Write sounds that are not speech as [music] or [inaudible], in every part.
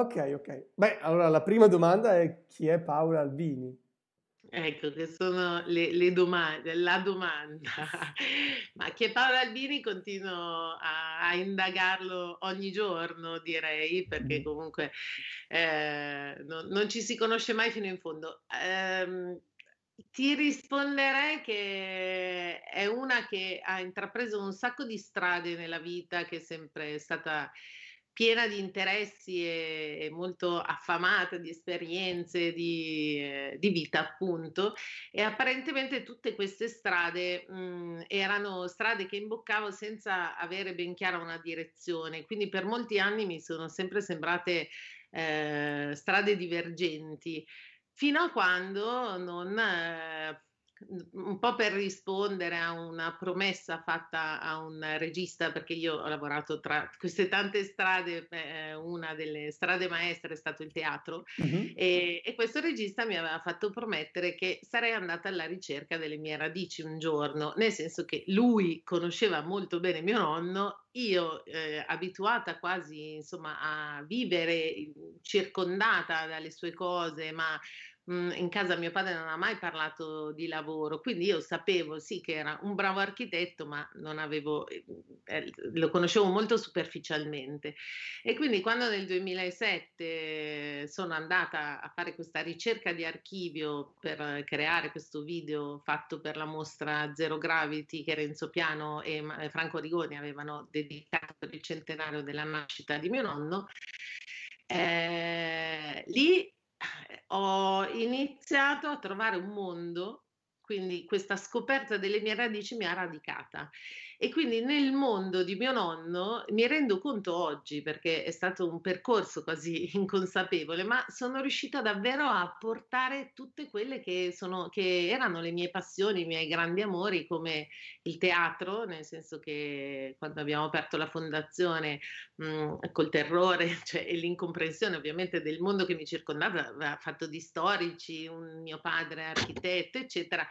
Ok, ok. Beh, allora la prima domanda è chi è Paola Albini? Ecco, che sono le, le domande, la domanda. [laughs] Ma che Paolo Albini continuo a, a, indagarlo ogni giorno, direi, perché comunque eh, non, non, ci si conosce mai fino in fondo. Eh, ti risponderei che è una che ha intrapreso un sacco di strade nella vita, che è sempre stata piena di interessi e, molto affamata di esperienze di, eh, di, vita, appunto, e apparentemente tutte queste strade mh, mhmm, erano strade che imboccavo senza avere ben chiara una direzione, quindi per molti anni mi sono sempre sembrate eh, strade divergenti, fino a quando non... Eh, un po' per rispondere a una promessa fatta a un regista, perché io ho lavorato tra queste tante strade, eh, una delle strade maestre è stato il teatro, uh-huh. e, e, questo regista mi aveva fatto promettere che sarei andata alla ricerca delle mie radici un giorno, nel senso che lui conosceva molto bene mio nonno, io eh, abituata quasi insomma a vivere circondata dalle sue cose, ma Mhmm, in casa mio padre non ha mai parlato di lavoro, quindi io sapevo sì che era un bravo architetto, ma non avevo, eh, eh lo conoscevo molto superficialmente. E quindi quando nel 2007 sono andata a fare questa ricerca di archivio per creare questo video fatto per la mostra Zero Gravity che Renzo Piano e Franco Rigoni avevano dedicato per il centenario della nascita di mio nonno, eh, lì ho iniziato a trovare un mondo, quindi questa scoperta delle mie radici mi ha radicata e quindi nel mondo di mio nonno mi rendo conto oggi, perché è stato un percorso quasi [laughs] inconsapevole, ma sono riuscita davvero a portare tutte quelle che, sono, che erano le mie passioni, i miei grandi amori, come il teatro, nel senso che quando abbiamo aperto la fondazione mh, col terrore [laughs] cioè, e l'incomprensione ovviamente del mondo che mi circondava, aveva fatto di storici, un mio padre architetto, eccetera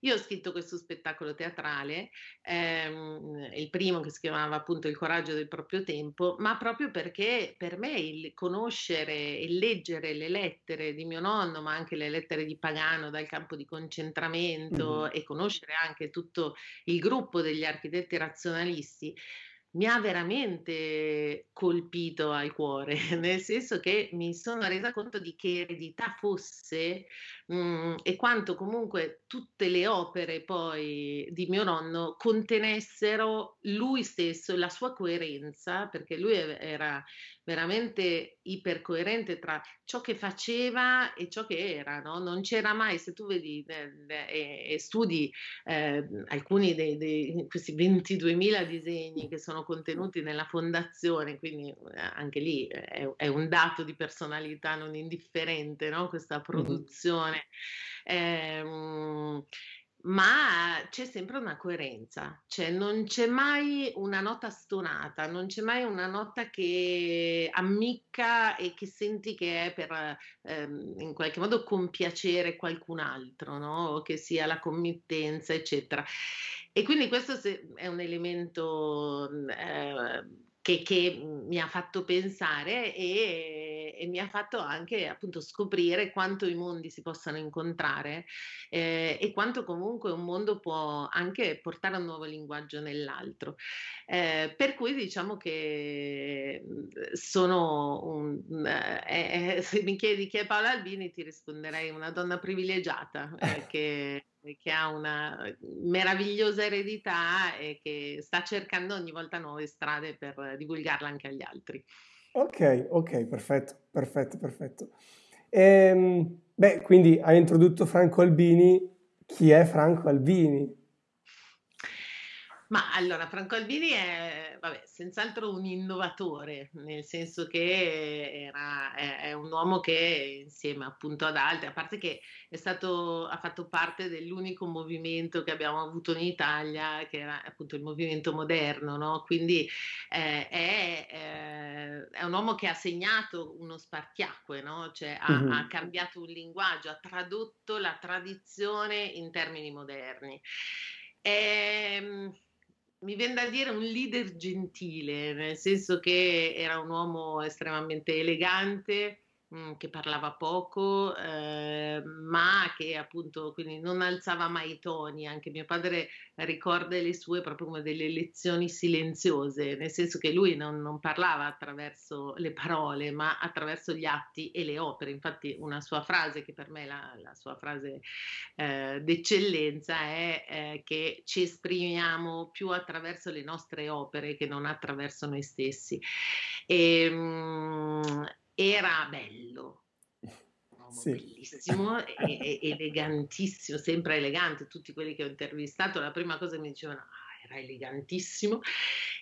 io ho scritto questo spettacolo teatrale, ehm, il primo che si chiamava appunto Il coraggio del proprio tempo, ma proprio perché per me il conoscere e leggere le lettere di mio nonno, ma anche le lettere di Pagano dal campo di concentramento mm-hmm. e conoscere anche tutto il gruppo degli architetti razionalisti, mi ha veramente colpito al cuore, [laughs] nel senso che mi sono resa conto di che eredità fosse mh, mhmm, e quanto comunque tutte le opere poi di mio nonno contenessero lui stesso, la sua coerenza, perché lui era veramente ipercoerente tra ciò che faceva e ciò che era, no? non c'era mai, se tu vedi e, studi eh, alcuni dei, dei, questi 22.000 disegni che sono contenuti nella fondazione, quindi eh, anche lì è, è, un dato di personalità non indifferente, no? questa produzione. Mm-hmm. Eh, ma c'è sempre una coerenza, cioè non c'è mai una nota stonata, non c'è mai una nota che ammicca e che senti che è per ehm, in qualche modo compiacere qualcun altro, no? Che sia la committenza, eccetera. E quindi questo è un elemento eh, che, che, mi ha fatto pensare e, e, mi ha fatto anche appunto scoprire quanto i mondi si possano incontrare eh, e quanto comunque un mondo può anche portare un nuovo linguaggio nell'altro. Eh, per cui diciamo che mhmm, sono un, eh, eh, [laughs] se mi chiedi chi è Paola Albini ti risponderei una donna privilegiata eh, che che ha una meravigliosa eredità e che sta cercando ogni volta nuove strade per divulgarla anche agli altri. Ok, ok, perfetto, perfetto, perfetto. Ehm, beh, quindi hai introdotto Franco Albini. Chi è Franco Albini? Ma allora, Franco Albini è, vabbè, senz'altro un innovatore, nel senso che era, è, è, un uomo che insieme appunto ad altri, a parte che è stato, ha fatto parte dell'unico movimento che abbiamo avuto in Italia, che era appunto il movimento moderno, no? Quindi eh, è, eh, è, un uomo che ha segnato uno spartiacque, no? Cioè ha, mm-hmm. ha cambiato un linguaggio, ha tradotto la tradizione in termini moderni. E, ehm, mi viene da dire un leader gentile, nel senso che era un uomo estremamente elegante, Mhmm, che parlava poco, ehm, ma che appunto quindi non alzava mai i toni. Anche mio padre ricorda le sue proprio come delle lezioni silenziose, nel senso che lui non, non parlava attraverso le parole, ma attraverso gli atti e le opere. Infatti una sua frase, che per me è la, la sua frase eh, d'eccellenza, è eh, che ci esprimiamo più attraverso le nostre opere che non attraverso noi stessi. E, ehm, era bello, sì. bellissimo, e, e, elegantissimo, sempre elegante. Tutti quelli che ho intervistato, la prima cosa che mi dicevano, ah, era elegantissimo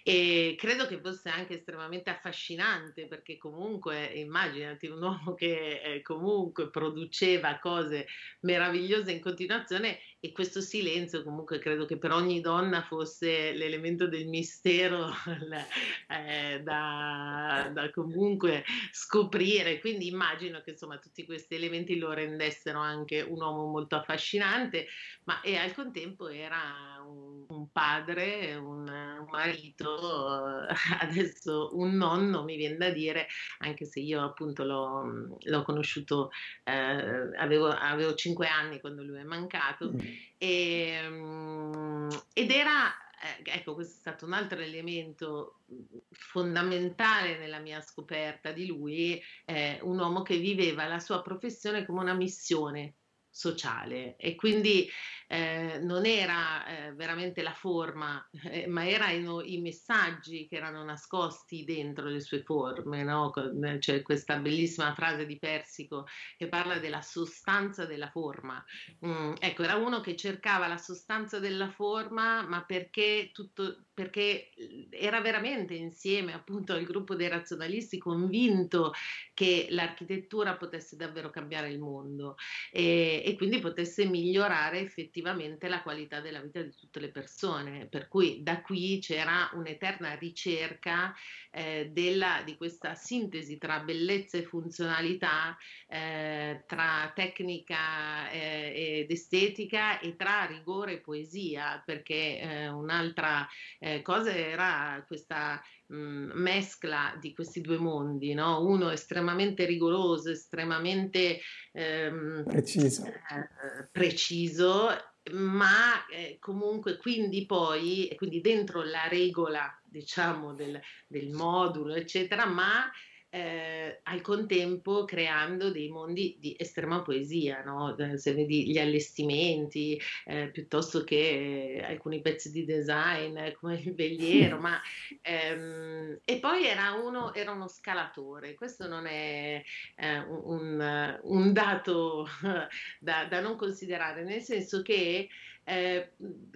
e credo che fosse anche estremamente affascinante perché comunque immaginati un uomo che eh, comunque produceva cose meravigliose in continuazione e questo silenzio comunque credo che per ogni donna fosse l'elemento del mistero [laughs] eh, da, da, comunque scoprire. Quindi immagino che insomma tutti questi elementi lo rendessero anche un uomo molto affascinante ma e al contempo era un, un padre un, un marito. [laughs] Adesso un nonno mi viene da dire, anche se io appunto l'ho, l'ho conosciuto, eh, avevo, avevo 5 anni quando lui è mancato, mm. E, um, ed era eh, ecco, questo è stato un altro elemento fondamentale nella mia scoperta di lui, eh, un uomo che viveva la sua professione come una missione sociale e quindi eh, non era eh, veramente la forma, eh, ma erano i messaggi che erano nascosti dentro le sue forme. No? C'è cioè questa bellissima frase di Persico che parla della sostanza della forma. Mm, ecco, era uno che cercava la sostanza della forma, ma perché, tutto, perché era veramente insieme appunto al gruppo dei razionalisti convinto che l'architettura potesse davvero cambiare il mondo e, e quindi potesse migliorare effettivamente la qualità della vita di tutte le persone. Per cui da qui c'era un'eterna ricerca eh, della, di questa sintesi tra bellezza e funzionalità, eh, tra tecnica eh, ed estetica e tra rigore e poesia, perché eh, un'altra eh, cosa era questa mh, mescla di questi due mondi, no? uno estremamente rigoroso, estremamente ehm, preciso. Eh, preciso ma eh, comunque quindi poi, quindi dentro la regola diciamo del, del modulo eccetera, ma eh, al contempo creando dei mondi di estrema poesia, no? se vedi gli allestimenti eh, piuttosto che alcuni pezzi di design eh, come il veliero, [laughs] ma, ehm, e poi era, uno, era uno scalatore, questo non è eh, un, un, dato [laughs] da, da non considerare, nel senso che eh,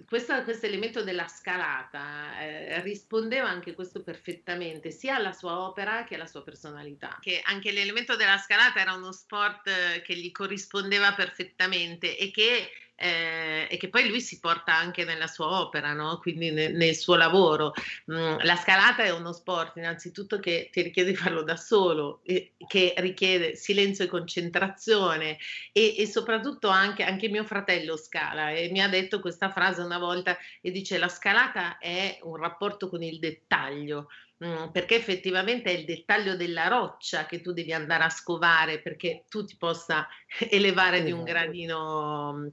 questo, questo, elemento della scalata eh, rispondeva anche questo perfettamente sia alla sua opera che alla sua personalità. Che anche l'elemento della scalata era uno sport eh, che gli corrispondeva perfettamente e che eh, e che poi lui si porta anche nella sua opera, no? quindi nel, nel suo lavoro. Mm, la scalata è uno sport innanzitutto che ti richiede di farlo da solo, e, che richiede silenzio e concentrazione e, e soprattutto anche, anche, mio fratello scala e mi ha detto questa frase una volta e dice la scalata è un rapporto con il dettaglio mm, perché effettivamente è il dettaglio della roccia che tu devi andare a scovare perché tu ti possa elevare di un esatto. gradino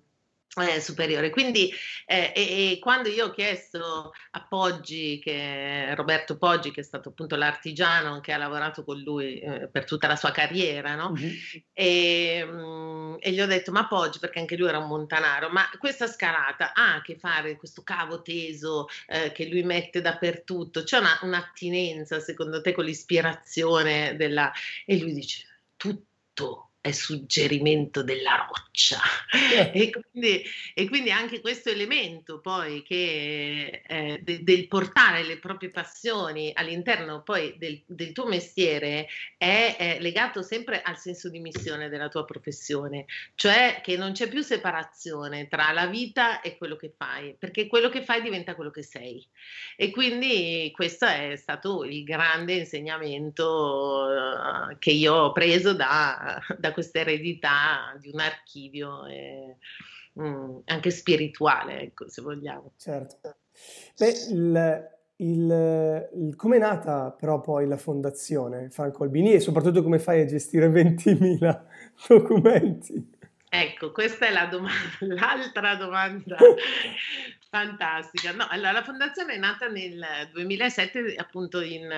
eh, superiore. Quindi, eh, e, e, quando io ho chiesto a Poggi, che, Roberto Poggi, che è stato appunto l'artigiano che ha lavorato con lui eh, per tutta la sua carriera, no? Mm-hmm. E, mh, mm, e, gli ho detto: Ma Poggi, perché anche lui era un montanaro, ma questa scalata ha a che fare questo cavo teso eh, che lui mette dappertutto? C'è una, un'attinenza secondo te con l'ispirazione della. E lui dice: Tutto è suggerimento della roccia. Eh. E, quindi, e, quindi, anche questo elemento poi che, eh, de, del portare le proprie passioni all'interno poi del, del tuo mestiere è, è, legato sempre al senso di missione della tua professione, cioè che non c'è più separazione tra la vita e quello che fai, perché quello che fai diventa quello che sei. E quindi questo è stato il grande insegnamento uh, che io ho preso da, da questa eredità di un archivio eh, mh, anche spirituale, ecco, se vogliamo. Certo. Beh, il, il, il, come è nata però poi la fondazione Franco Albini e soprattutto come fai a gestire 20.000 [laughs] documenti? Ecco, questa è la domanda, l'altra domanda [laughs] fantastica. No, allora, la fondazione è nata nel 2007 appunto in,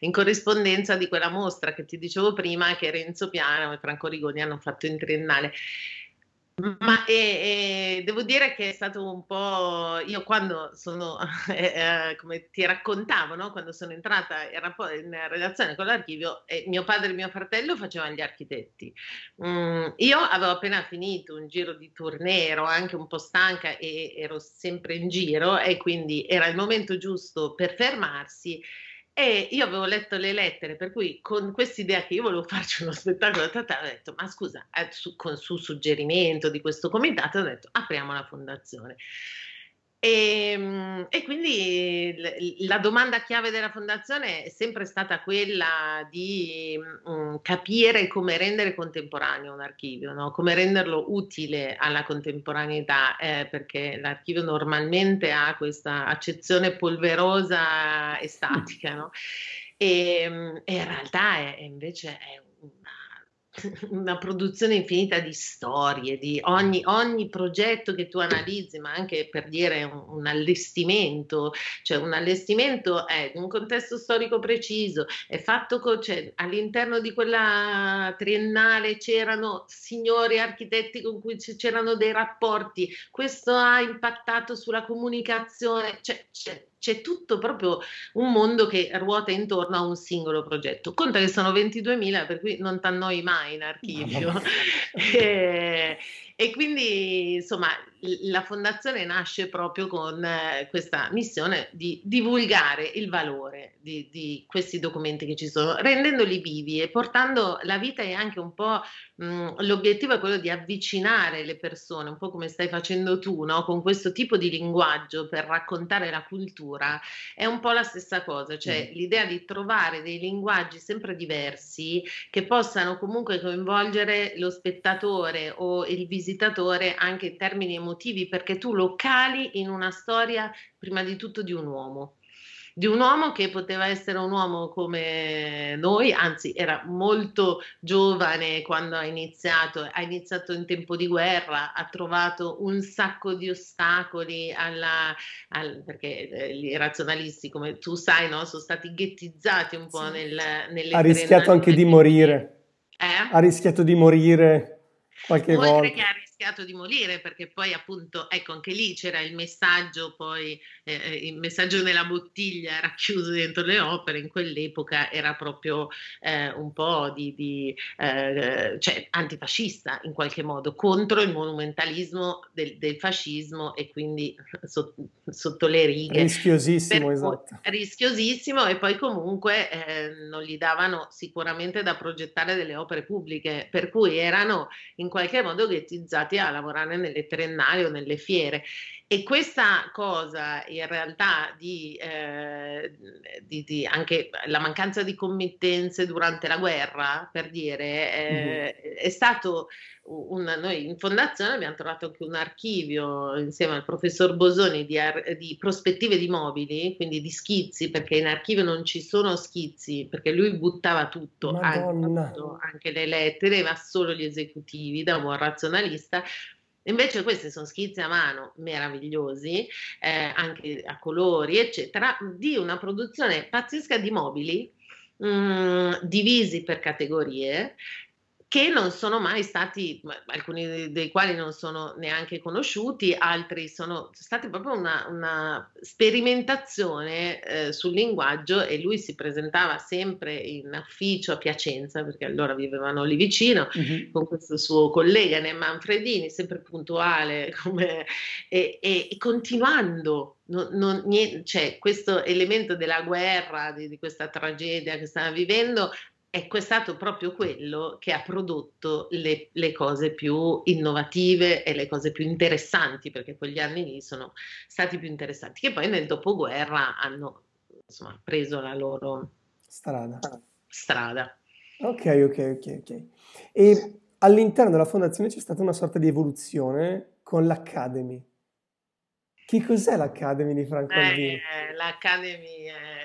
in, corrispondenza di quella mostra che ti dicevo prima che Renzo Piano e Franco Rigoni hanno fatto in triennale. Ma e, e devo dire che è stato un po'. Io quando sono, [laughs] eh, eh, come ti raccontavo, no? quando sono entrata in, in relazione con l'archivio, eh, mio padre e mio fratello facevano gli architetti. Mm, io avevo appena finito un giro di tournée, ero anche un po' stanca e ero sempre in giro, e quindi era il momento giusto per fermarsi e io avevo letto le lettere, per cui con quest'idea che io volevo farci uno spettacolo ho detto, ma scusa, eh, su, con, su suggerimento di questo comitato, ho detto, apriamo la fondazione. E, ehm, e, quindi la domanda chiave della fondazione è sempre stata quella di um, capire come rendere contemporaneo un archivio, no? come renderlo utile alla contemporaneità, eh, perché l'archivio normalmente ha questa accezione polverosa e statica, no? e, [laughs] ehm, e, in realtà è, invece è una produzione infinita di storie, di ogni, ogni, progetto che tu analizzi, ma anche per dire un, un, allestimento, cioè un allestimento è un contesto storico preciso, è fatto con, cioè, all'interno di quella triennale c'erano signori architetti con cui c'erano dei rapporti, questo ha impattato sulla comunicazione, cioè, cioè c'è tutto proprio un mondo che ruota intorno a un singolo progetto. Conta che sono 22.000, per cui non ti annoi mai in archivio. No, [laughs] e, e quindi, insomma, la fondazione nasce proprio con eh, questa missione di divulgare il valore di, di, questi documenti che ci sono, rendendoli vivi e portando la vita e anche un po' mh, l'obiettivo è quello di avvicinare le persone, un po' come stai facendo tu, no? con questo tipo di linguaggio per raccontare la cultura, è un po' la stessa cosa, cioè mm. l'idea di trovare dei linguaggi sempre diversi che possano comunque coinvolgere lo spettatore o il visitatore anche in termini emotivi motivi perché tu lo cali in una storia prima di tutto di un uomo di un uomo che poteva essere un uomo come noi, anzi era molto giovane quando ha iniziato, ha iniziato in tempo di guerra, ha trovato un sacco di ostacoli alla, al, perché eh, i razionalisti, come tu sai, no, sono stati ghettizzati un po' sì. nel, nelle... Ha rischiato anche di morire. Eh? Ha rischiato di morire qualche Oltre volta. Che ha rischiato di morire perché poi appunto ecco anche lì c'era il messaggio poi eh, eh, il messaggio nella bottiglia racchiuso dentro le opere in quell'epoca era proprio eh, un po' di, di eh, cioè antifascista in qualche modo contro il monumentalismo del, del fascismo e quindi so, sotto le righe. Rischiosissimo esatto. rischiosissimo e poi comunque eh, non gli davano sicuramente da progettare delle opere pubbliche per cui erano in qualche modo ghettizzati a lavorare nelle triennali o nelle fiere. E questa cosa in realtà di, eh, di, di, anche la mancanza di committenze durante la guerra, per dire, eh, mm-hmm. è stato un, noi in fondazione abbiamo trovato anche un archivio insieme al professor Bosoni di, di, prospettive di mobili, quindi di schizzi, perché in archivio non ci sono schizzi, perché lui buttava tutto, anche, tutto, anche le lettere, ma solo gli esecutivi da un buon razionalista, Invece questi sono schizzi a mano meravigliosi, eh, anche a colori, eccetera, di una produzione pazzesca di mobili mm, divisi per categorie che non sono mai stati, alcuni dei quali non sono neanche conosciuti, altri sono stati proprio una, una sperimentazione eh, sul linguaggio e lui si presentava sempre in ufficio a Piacenza, perché allora vivevano lì vicino, mm-hmm. con questo suo collega Ne Manfredini, sempre puntuale, [laughs] come, e, e, e continuando non, non, niente, cioè, questo elemento della guerra, di, di, questa tragedia che stava vivendo, è stato proprio quello che ha prodotto le, le, cose più innovative e le cose più interessanti, perché quegli anni lì sono stati più interessanti, che poi nel dopoguerra hanno insomma, preso la loro strada. strada. Ok, ok, ok, ok. E all'interno della fondazione c'è stata una sorta di evoluzione con l'Academy. Che cos'è l'Academy di Franco Albini? Eh, L'Academy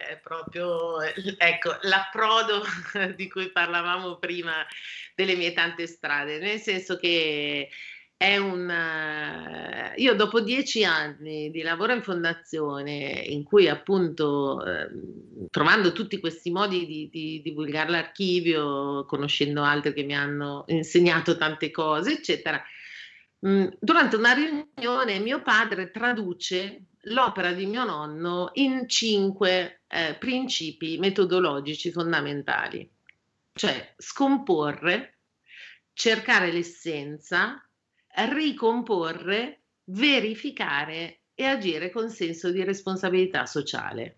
è proprio, ecco, l'approdo [laughs] di cui parlavamo prima delle mie tante strade, nel senso che è un... Io dopo dieci anni di lavoro in fondazione, in cui appunto eh, trovando tutti questi modi di, di divulgare l'archivio, conoscendo altri che mi hanno insegnato tante cose, eccetera, durante una riunione mio padre traduce l'opera di mio nonno in cinque eh, principi metodologici fondamentali, cioè scomporre, cercare l'essenza, ricomporre, verificare e agire con senso di responsabilità sociale.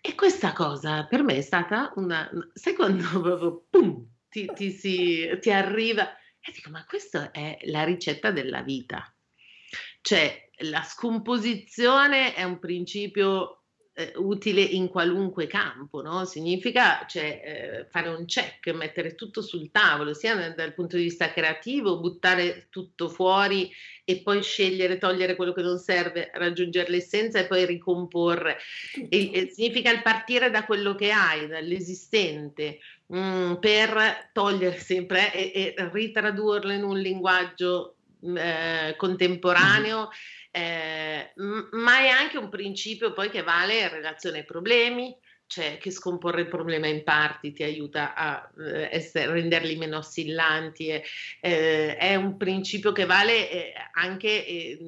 E questa cosa per me è stata una, sai quando proprio pum, ti, ti, si, ti arriva e dico, ma questa è la ricetta della vita. Cioè, la scomposizione è un principio eh, utile in qualunque campo, no? Significa cioè, eh, fare un check, mettere tutto sul tavolo, sia dal, dal punto di vista creativo, buttare tutto fuori e poi scegliere, togliere quello che non serve, raggiungere l'essenza e poi ricomporre. E, e significa il partire da quello che hai, dall'esistente, mh, mm, per togliere sempre e, e, ritradurlo in un linguaggio eh, contemporaneo. Mm-hmm. Eh, ma è anche un principio poi che vale in relazione ai problemi, cioè che scomporre il problema in parti ti aiuta a eh, essere, renderli meno oscillanti, eh, eh, è un principio che vale eh, anche, eh,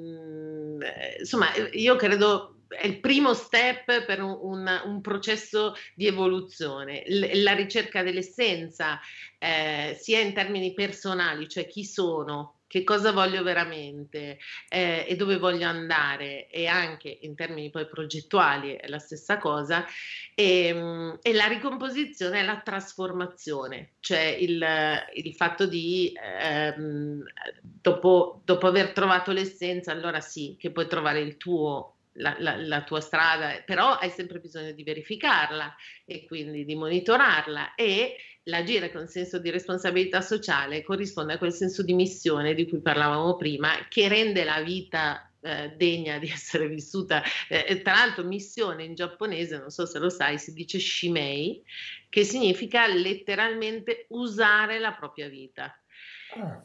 insomma, io credo è il primo step per un, un, un processo di evoluzione, L- la ricerca dell'essenza, eh, sia in termini personali, cioè chi sono, che cosa voglio veramente eh, e dove voglio andare e anche in termini poi progettuali è la stessa cosa e, ehm, e la ricomposizione è la trasformazione, cioè il, il fatto di ehm, dopo, dopo aver trovato l'essenza allora sì che puoi trovare il tuo la, la, la, tua strada, però hai sempre bisogno di verificarla e quindi di monitorarla e l'agire con senso di responsabilità sociale corrisponde a quel senso di missione di cui parlavamo prima che rende la vita eh, degna di [laughs] essere vissuta. Eh, tra l'altro missione in giapponese, non so se lo sai, si dice shimei, che significa letteralmente usare la propria vita.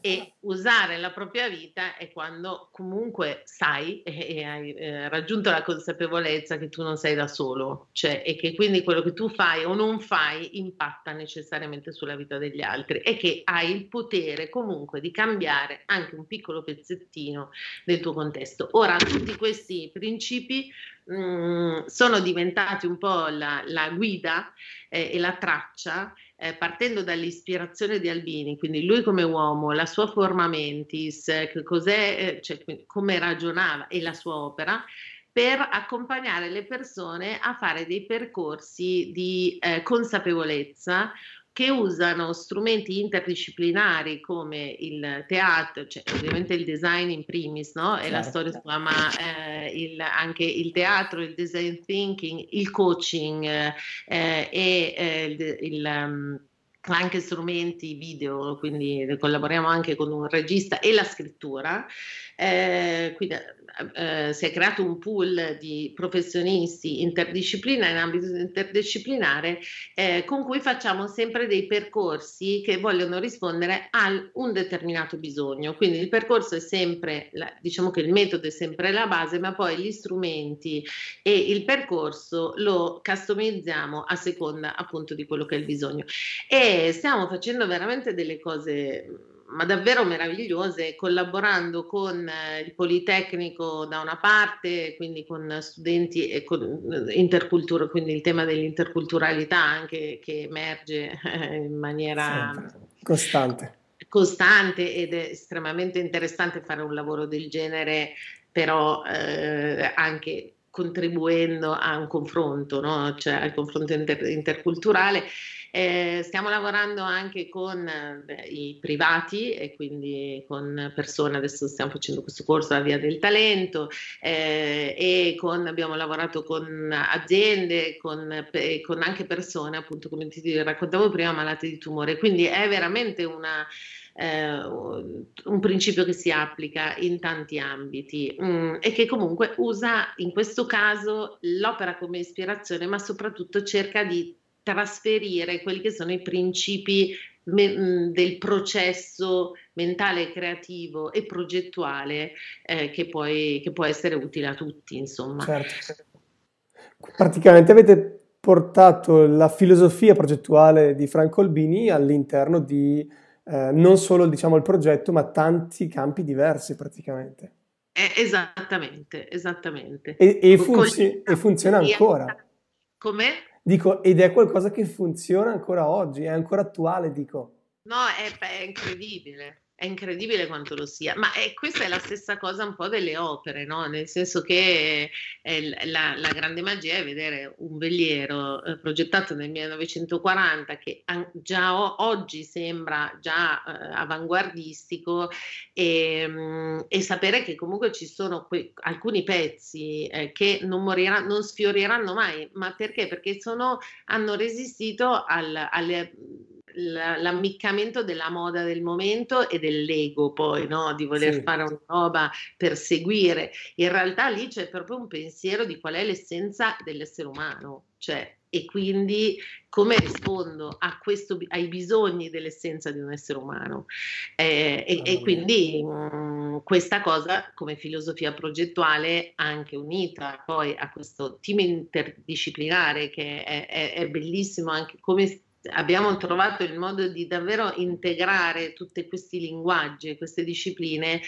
E usare la propria vita è quando comunque sai e, e hai eh, raggiunto la consapevolezza che tu non sei da solo, cioè e che quindi quello che tu fai o non fai impatta necessariamente sulla vita degli altri e che hai il potere comunque di cambiare anche un piccolo pezzettino del tuo contesto. Ora, tutti questi principi mh, mm, sono diventati un po' la, la guida eh, e la traccia eh, partendo dall'ispirazione di Albini, quindi lui come uomo, la sua forma mentis, eh, cos'è, cioè, come ragionava e la sua opera, per accompagnare le persone a fare dei percorsi di eh, consapevolezza che usano strumenti interdisciplinari come il teatro, cioè ovviamente il design in primis, no? E certo. la storia sua, ma eh, il, anche il teatro, il design thinking, il coaching eh, e eh, il, il um, anche strumenti video, quindi collaboriamo anche con un regista e la scrittura. Eh, quindi eh, si è creato un pool di professionisti interdisciplinari in ambito interdisciplinare eh, con cui facciamo sempre dei percorsi che vogliono rispondere a un determinato bisogno. Quindi il percorso è sempre, diciamo che il metodo è sempre la base, ma poi gli strumenti e il percorso lo customizziamo a seconda appunto di quello che è il bisogno. E stiamo facendo veramente delle cose ma davvero meravigliose, collaborando con eh, il Politecnico da una parte, quindi con studenti e con eh, intercultura, quindi il tema dell'interculturalità anche che emerge eh, in maniera sì, costante. costante ed è estremamente interessante fare un lavoro del genere, però eh, anche contribuendo a un confronto, no? cioè al confronto inter- interculturale. Eh, stiamo lavorando anche con eh, i privati e quindi con persone, adesso stiamo facendo questo corso alla Via del Talento eh, e con, abbiamo lavorato con aziende, con, con, anche persone, appunto come ti raccontavo prima, malate di tumore. Quindi è veramente una eh, un principio che si applica in tanti ambiti mm, e che comunque usa in questo caso l'opera come ispirazione, ma soprattutto cerca di trasferire quelli che sono i principi me, del processo mentale, creativo e progettuale eh, che, poi, che può essere utile a tutti, insomma. Certo. Praticamente avete portato la filosofia progettuale di Franco Albini all'interno di eh, non solo diciamo, il progetto, ma tanti campi diversi praticamente. Eh, esattamente, esattamente. E, e, funzi- e funziona ancora. Come? Dico, ed è qualcosa che funziona ancora oggi, è ancora attuale, dico. No, è, è incredibile. È incredibile quanto lo sia, ma è, questa è la stessa cosa un po' delle opere, no? nel senso che eh, la, la, grande magia è vedere un veliero eh, progettato nel 1940 che an- già o- oggi sembra già eh, avanguardistico e, mh, mm, e, sapere che comunque ci sono que- alcuni pezzi eh, che non, moriranno, non sfioriranno mai, ma perché? Perché sono, hanno resistito al, alle l'ammiccamento della moda del momento e dell'ego poi, no? di voler sì. fare una roba per seguire. In realtà lì c'è proprio un pensiero di qual è l'essenza dell'essere umano, cioè, e quindi come rispondo questo, ai bisogni dell'essenza di un essere umano. Eh, e, e, quindi mh, mm, questa cosa come filosofia progettuale anche unita poi a questo team interdisciplinare che è, è, è bellissimo anche come abbiamo trovato il modo di davvero integrare tutti questi linguaggi, queste discipline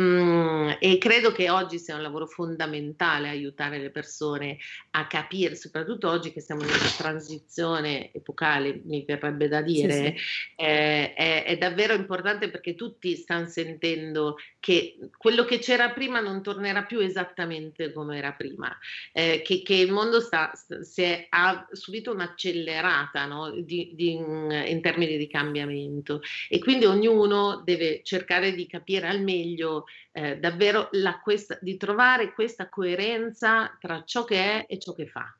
Mm, e credo che oggi sia un lavoro fondamentale aiutare le persone a capire, soprattutto oggi che siamo in una transizione epocale, mi verrebbe da dire, sì, sì. Eh, è, è, davvero importante perché tutti stanno sentendo che quello che c'era prima non tornerà più esattamente come era prima, eh, che, che, il mondo sta, si è, ha subito un'accelerata no, di, di, in termini di cambiamento e quindi ognuno deve cercare di capire al meglio eh, davvero la, questa, di trovare questa coerenza tra ciò che è e ciò che fa.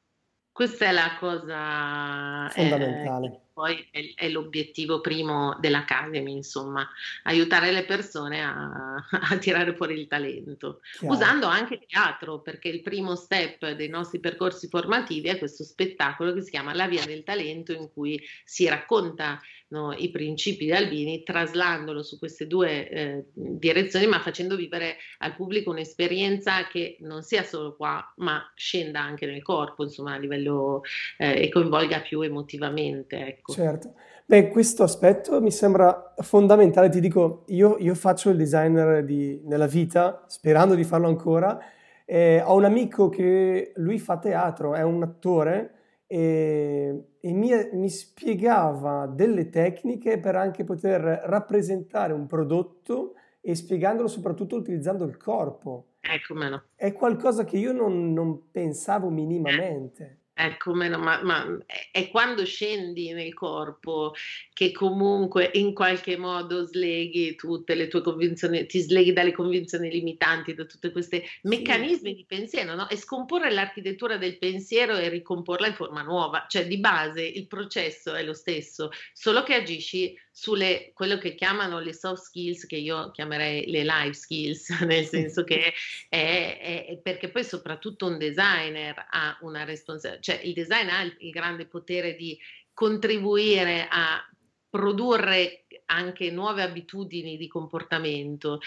Questa è la cosa eh, fondamentale. Eh, poi è, è, l'obiettivo primo dell'Academy, insomma, aiutare le persone a, [laughs] a tirare fuori il talento, Chiaro. usando anche il teatro, perché il primo step dei nostri percorsi formativi è questo spettacolo che si chiama La Via del Talento, in cui si racconta no, i principi di Albini, traslandolo su queste due eh, direzioni, ma facendo vivere al pubblico un'esperienza che non sia solo qua, ma scenda anche nel corpo, insomma, a livello eh, e coinvolga più emotivamente. Ecco. Certo. Beh, questo aspetto mi sembra fondamentale. Ti dico, io, io faccio il designer di, nella vita, sperando di farlo ancora. Eh, ho un amico che lui fa teatro, è un attore e, e mi, mi, spiegava delle tecniche per anche poter rappresentare un prodotto e spiegandolo soprattutto utilizzando il corpo. Ecco, meno. È qualcosa che io non, non pensavo minimamente. Ecco, meno, ma, ma è quando scendi nel corpo che comunque in qualche modo sleghi tutte le tue convinzioni, ti sleghi dalle convinzioni limitanti, da tutti questi meccanismi di pensiero, no? E scomporre l'architettura del pensiero e ricomporla in forma nuova, cioè di base il processo è lo stesso, solo che agisci sulle quello che chiamano le soft skills, che io chiamerei le life skills, [laughs] nel senso che è, è, è perché poi soprattutto un designer ha una responsabilità, cioè il design ha il, il grande potere di contribuire a produrre anche nuove abitudini di comportamento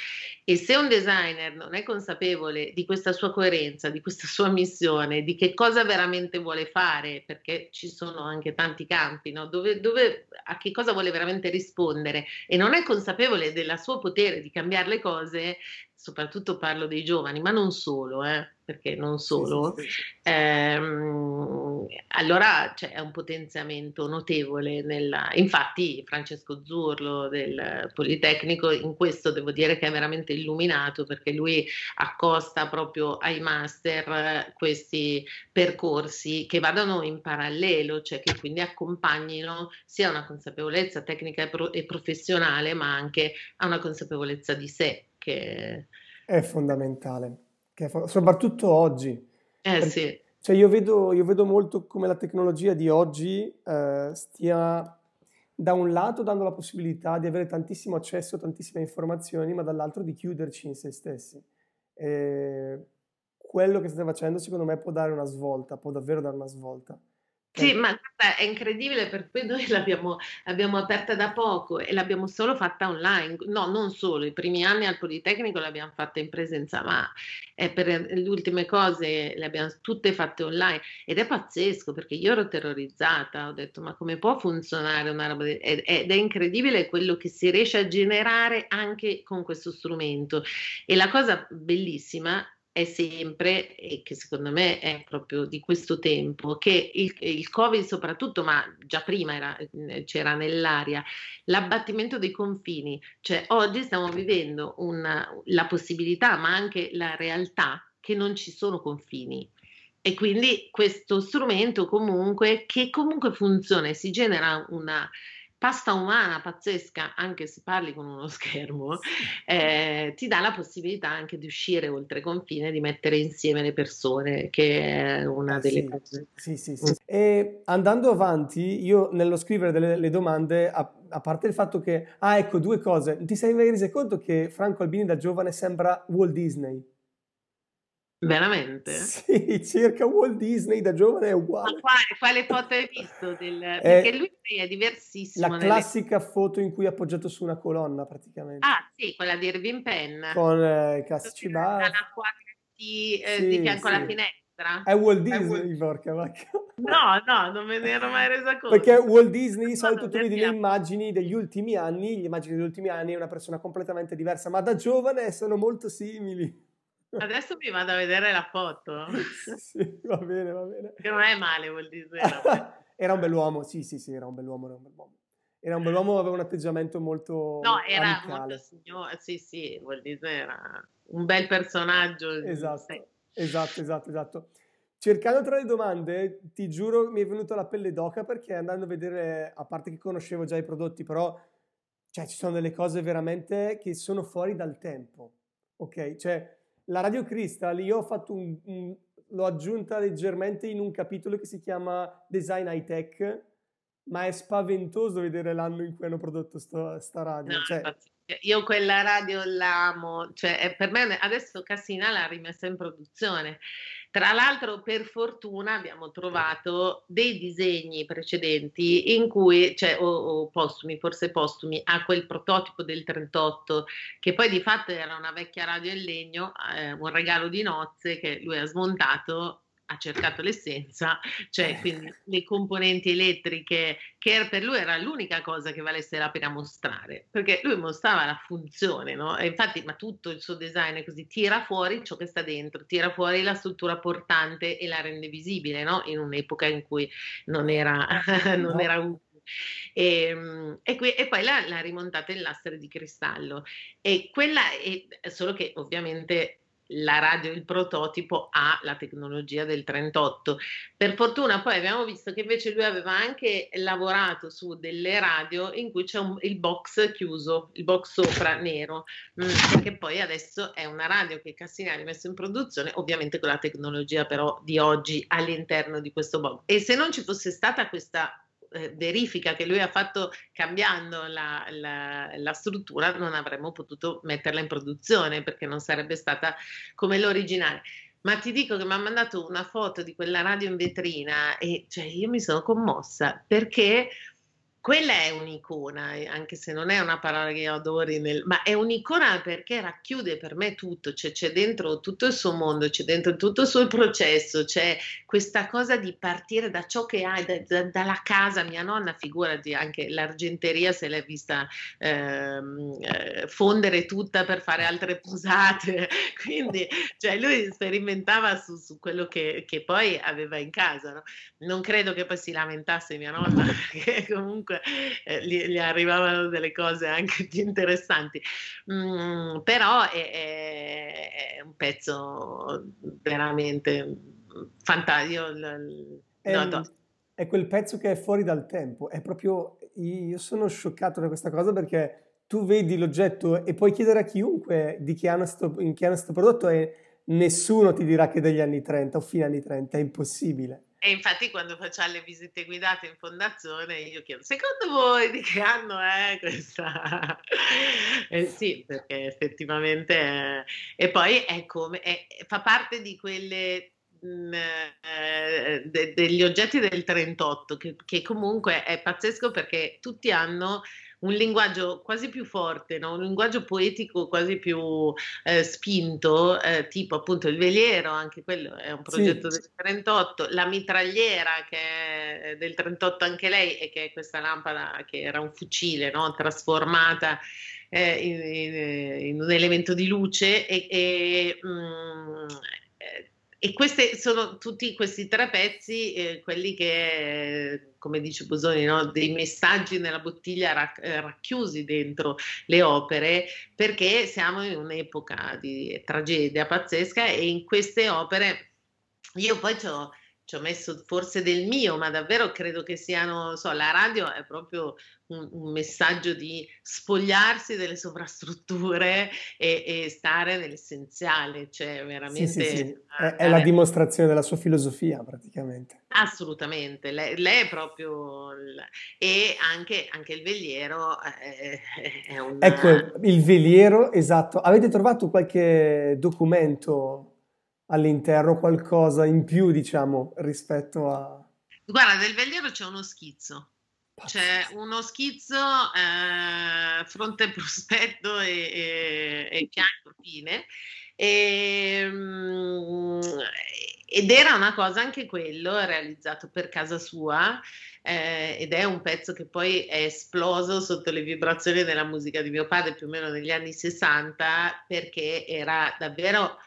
e se un designer non è consapevole di questa sua coerenza, di questa sua missione, di che cosa veramente vuole fare, perché ci sono anche tanti campi, no? dove, dove, a che cosa vuole veramente rispondere e non è consapevole del suo potere di cambiare le cose, soprattutto parlo dei giovani, ma non solo, eh, perché non solo, sì, sì, sì. Ehm, allora c'è cioè, un potenziamento notevole. Nella... Infatti Francesco Zurlo del Politecnico in questo devo dire che è veramente illuminato perché lui accosta proprio ai master questi percorsi che vadano in parallelo, cioè che quindi accompagnino sia una consapevolezza tecnica e, pro- e professionale, ma anche a una consapevolezza di sé che è fondamentale, è fo- soprattutto oggi. Eh sì. Cioè io vedo, io vedo, molto come la tecnologia di oggi eh, stia da un lato dando la possibilità di avere tantissimo accesso a tantissime informazioni, ma dall'altro di chiuderci in se stessi. E quello che state facendo secondo me può dare una svolta, può davvero dare una svolta. Sì, ma guarda, è incredibile, per cui noi [laughs] l'abbiamo, l'abbiamo aperta da poco e l'abbiamo solo fatta online. No, non solo, i primi anni al Politecnico l'abbiamo fatta in presenza, ma eh, per le ultime cose le abbiamo tutte fatte online ed è pazzesco perché io ero terrorizzata, ho detto ma come può funzionare una roba ed è incredibile quello che si riesce a generare anche con questo strumento. E la cosa bellissima è sempre, e che secondo me è proprio di questo tempo, che il, il Covid soprattutto, ma già prima era, c'era nell'aria, l'abbattimento dei confini, cioè oggi stiamo vivendo una, la possibilità, ma anche la realtà che non ci sono confini. E quindi questo strumento comunque, che comunque funziona si genera una, pasta umana pazzesca, anche se parli con uno [laughs] schermo, eh, ti dà la possibilità anche di uscire oltre confine, di mettere insieme le persone, che è una eh, delle sì, cose. Sì, sì, sì. E andando avanti, io nello scrivere delle domande, a, a, parte il fatto che, ah ecco, due cose, ti sei mai reso conto che Franco Albini da giovane sembra Walt Disney? Veramente? Sì, circa Walt Disney da giovane è uguale. Ma quale, quale foto hai visto? Del... [laughs] Perché lui è diversissimo. La classica nelle... foto in cui è appoggiato su una colonna praticamente. Ah sì, quella di Irving Penn. Con eh, i classici bar. Di, eh, sì, di fianco sì. alla finestra. È Walt Disney, Walt... porca vacca. No, no, non me ne ero mai resa conto. Perché Walt Disney, di solito tu vedi le immagini degli ultimi anni, le immagini degli ultimi anni è una persona completamente diversa, ma da giovane sono molto simili. Adesso mi vado a vedere la foto. [laughs] sì, va bene, va bene. Che non è male vuol dire. [laughs] era un bell'uomo, sì, sì, sì, era un bell'uomo, era un bell'uomo. Era un bell'uomo, aveva un atteggiamento molto No, era amicale. molto signore, sì, sì, vuol dire era un bel personaggio. Esatto, sì. esatto, esatto, esatto. Cercando tra le domande, ti giuro mi è venuta la pelle d'oca perché andando a vedere, a parte che conoscevo già i prodotti, però cioè, ci sono delle cose veramente che sono fuori dal tempo, ok? Cioè, la Radio Crystal io ho fatto un, un, l'ho aggiunta leggermente in un capitolo che si chiama Design High Tech, ma è spaventoso vedere l'anno in cui hanno prodotto sto, sta radio. No, cioè, io quella radio l'amo, cioè per me adesso Cassina l'ha rimessa in produzione. Tra l'altro, per fortuna abbiamo trovato dei disegni precedenti in cui, cioè, o, o, postumi, forse postumi, a quel prototipo del 38, che poi di fatto era una vecchia radio in legno, eh, un regalo di nozze che lui ha smontato ha cercato l'essenza, cioè eh. quindi le componenti elettriche, che per lui era l'unica cosa che valesse la pena mostrare, perché lui mostrava la funzione, no? E infatti, ma tutto il suo design è così, tira fuori ciò che sta dentro, tira fuori la struttura portante e la rende visibile, no? In un'epoca in cui non era, [laughs] non no. era utile. E, ehm, e, qui, e, poi l'ha, rimontata in lastre di cristallo e quella è solo che ovviamente la radio, il prototipo ha la tecnologia del 38. Per fortuna poi abbiamo visto che invece lui aveva anche lavorato su delle radio in cui c'è un, il box chiuso, il box sopra nero, mm, perché poi adesso è una radio che Cassini ha rimesso in produzione, ovviamente con la tecnologia però di oggi all'interno di questo box. E se non ci fosse stata questa eh, verifica che lui ha fatto cambiando la, la, la, struttura, non avremmo potuto metterla in produzione perché non sarebbe stata come l'originale. Ma ti dico che mi ha mandato una foto di quella radio in vetrina e cioè, io mi sono commossa perché quella è un'icona, eh, anche se non è una parola che io adori, nel, ma è un'icona perché racchiude per me tutto, cioè c'è dentro tutto il suo mondo, c'è dentro tutto il suo processo, c'è questa cosa di partire da ciò che hai, da, da, dalla casa, mia nonna, figurati, anche l'argenteria se l'è vista ehm, eh, fondere tutta per fare altre posate, [laughs] quindi cioè, lui sperimentava su, su quello che, che, poi aveva in casa, no? non credo che poi si lamentasse mia nonna, [laughs] perché comunque comunque [laughs] eh, gli, gli, arrivavano delle cose anche interessanti. Mm, però è, è, è, un pezzo veramente fantastico. È, no, è quel pezzo che è fuori dal tempo, è proprio, io sono scioccato da questa cosa perché tu vedi l'oggetto e puoi chiedere a chiunque di che anno sto, in che anno è stato prodotto e nessuno ti dirà che è degli anni 30 o fine anni 30, è impossibile. E infatti quando facciamo le visite guidate in fondazione io chiedo, secondo voi di che anno è questa? [laughs] eh, sì, perché effettivamente... È... E poi è come, è, fa parte di quelle mh, eh, de, degli oggetti del 38 che, che comunque è pazzesco perché tutti hanno un linguaggio quasi più forte, no? un linguaggio poetico quasi più eh, spinto, eh, tipo appunto il veliero, anche quello è un progetto sì. del 38, la mitragliera che è del 38 anche lei e che è questa lampada che era un fucile no? trasformata eh, in, in, in, un elemento di luce e, e mh, mm, e questi sono tutti questi tre pezzi, eh, quelli che, come dice Bosoni, no? dei messaggi nella bottiglia rac- eh, racchiusi dentro le opere, perché siamo in un'epoca di tragedia pazzesca e in queste opere io poi ho ci ho messo forse del mio, ma davvero credo che siano, so, la radio è proprio un, un messaggio di spogliarsi delle sovrastrutture e, e stare nell'essenziale, cioè veramente... Sì, sì, sì. È, è, la dimostrazione della sua filosofia praticamente. Assolutamente, lei, lei è proprio... e anche, anche il veliero è, è un... Ecco, il veliero, esatto. Avete trovato qualche documento all'interno qualcosa in più, diciamo, rispetto a... Guarda, del veliero c'è uno schizzo. C'è uno schizzo, eh, fronte prospetto e, e, e fianco fine. E, ehm, ed era una cosa anche quello realizzato per casa sua eh, ed è un pezzo che poi è esploso sotto le vibrazioni della musica di mio padre più o meno negli anni 60 perché era davvero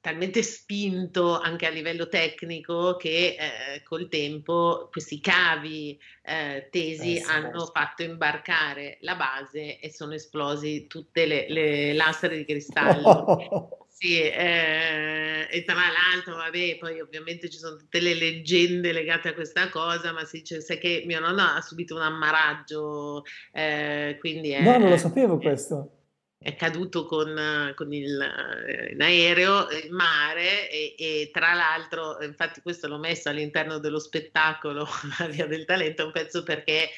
talmente spinto anche a livello tecnico che eh, col tempo questi cavi eh, tesi eh, sì, hanno sì. fatto imbarcare la base e sono esplosi tutte le, le lastre di cristallo. Oh. [laughs] Sì, eh, e tra l'altro, vabbè, poi ovviamente ci sono tutte le leggende legate a questa cosa, ma si dice sai che mio nonno ha subito un ammaraggio, eh, quindi è, No, non lo sapevo questo è caduto con, con il, eh, in aereo in mare e, e, tra l'altro infatti questo l'ho messo all'interno dello spettacolo [laughs] La Via del Talento un pezzo perché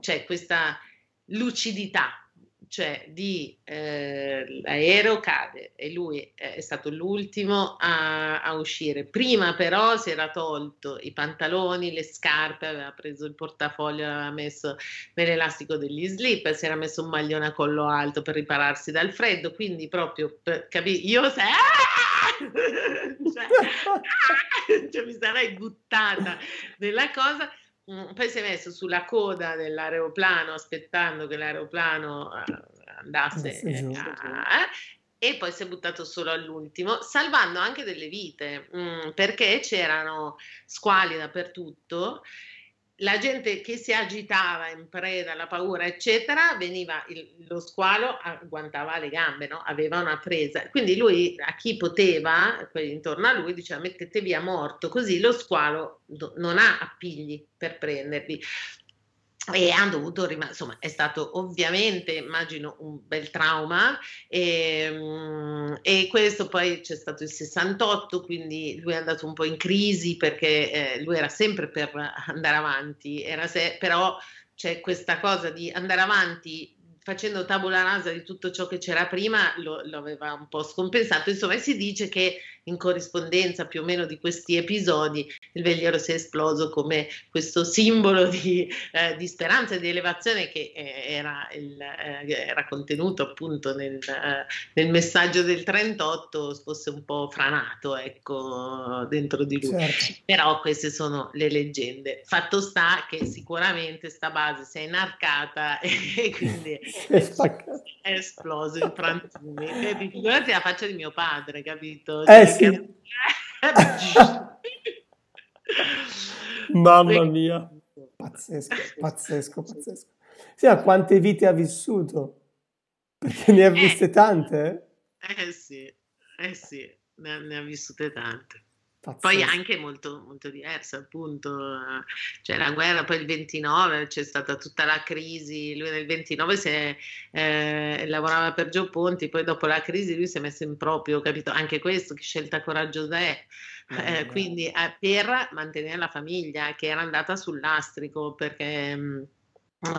c'è questa lucidità cioè di eh, l'aereo cade e lui è stato l'ultimo a, a, uscire. Prima però si era tolto i pantaloni, le scarpe, aveva preso il portafoglio, aveva messo nell'elastico degli slip, si era messo un maglione a collo alto per ripararsi dal freddo, quindi proprio per capire, io se... [laughs] cioè, cioè, mi sarei buttata nella cosa poi si è messo sulla coda dell'aeroplano aspettando che l'aeroplano eh, andasse a, e poi si è buttato solo all'ultimo, salvando anche delle vite, mh, mm, perché c'erano squali dappertutto la gente che si agitava in preda alla paura, eccetera, veniva il, lo squalo, agguantava le gambe, no? aveva una presa. Quindi lui, a chi poteva, quelli intorno a lui, diceva mettete via morto, così lo squalo non ha appigli per prendervi e hanno dovuto rimanere, insomma è stato ovviamente immagino un bel trauma. E, ehm, e, questo poi c'è stato il 68 quindi lui è andato un po' in crisi perché eh, lui era sempre per andare avanti era se, però c'è questa cosa di andare avanti facendo tabula rasa di tutto ciò che c'era prima lo, lo aveva un po' scompensato. Insomma si dice che in corrispondenza più o meno di questi episodi, il veliero si è esploso come questo simbolo di, eh, di speranza e di elevazione che eh, era, il, eh, era, contenuto appunto nel, eh, nel, messaggio del 38, fosse un po' franato ecco, dentro di lui. Certo. Però queste sono le leggende. Fatto sta che sicuramente sta base si è inarcata [laughs] e quindi [laughs] è, è esploso in frantumi. E figurati la faccia di mio padre, capito? Eh, sì. Mamma mia, pazzesco, pazzesco, pazzesco. Sì, a quante vite ha vissuto? Perché ne ha eh. viste tante? Eh, eh sì, eh sì, ne, ne ha vissute tante. Poi anche molto, molto diversa, appunto. C'è la guerra, poi il 29 c'è stata tutta la crisi. Lui nel 29 si è, eh, lavorava per Gio Ponti, poi dopo la crisi lui si è messo in proprio, capito? Anche questo, che scelta coraggiosa è. Eh, quindi eh, per mantenere la famiglia che era andata sul lastrico perché mm,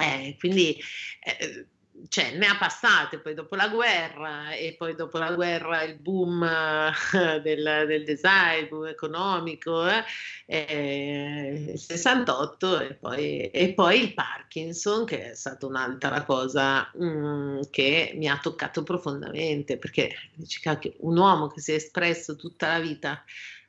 eh, quindi eh, cioè, ne ha passate poi dopo la guerra e poi dopo la guerra il boom del, del design, il boom economico, eh, eh, 68 e poi, e poi, il Parkinson che è stata un'altra cosa mm, che mi ha toccato profondamente perché dici, un uomo che si è espresso tutta la vita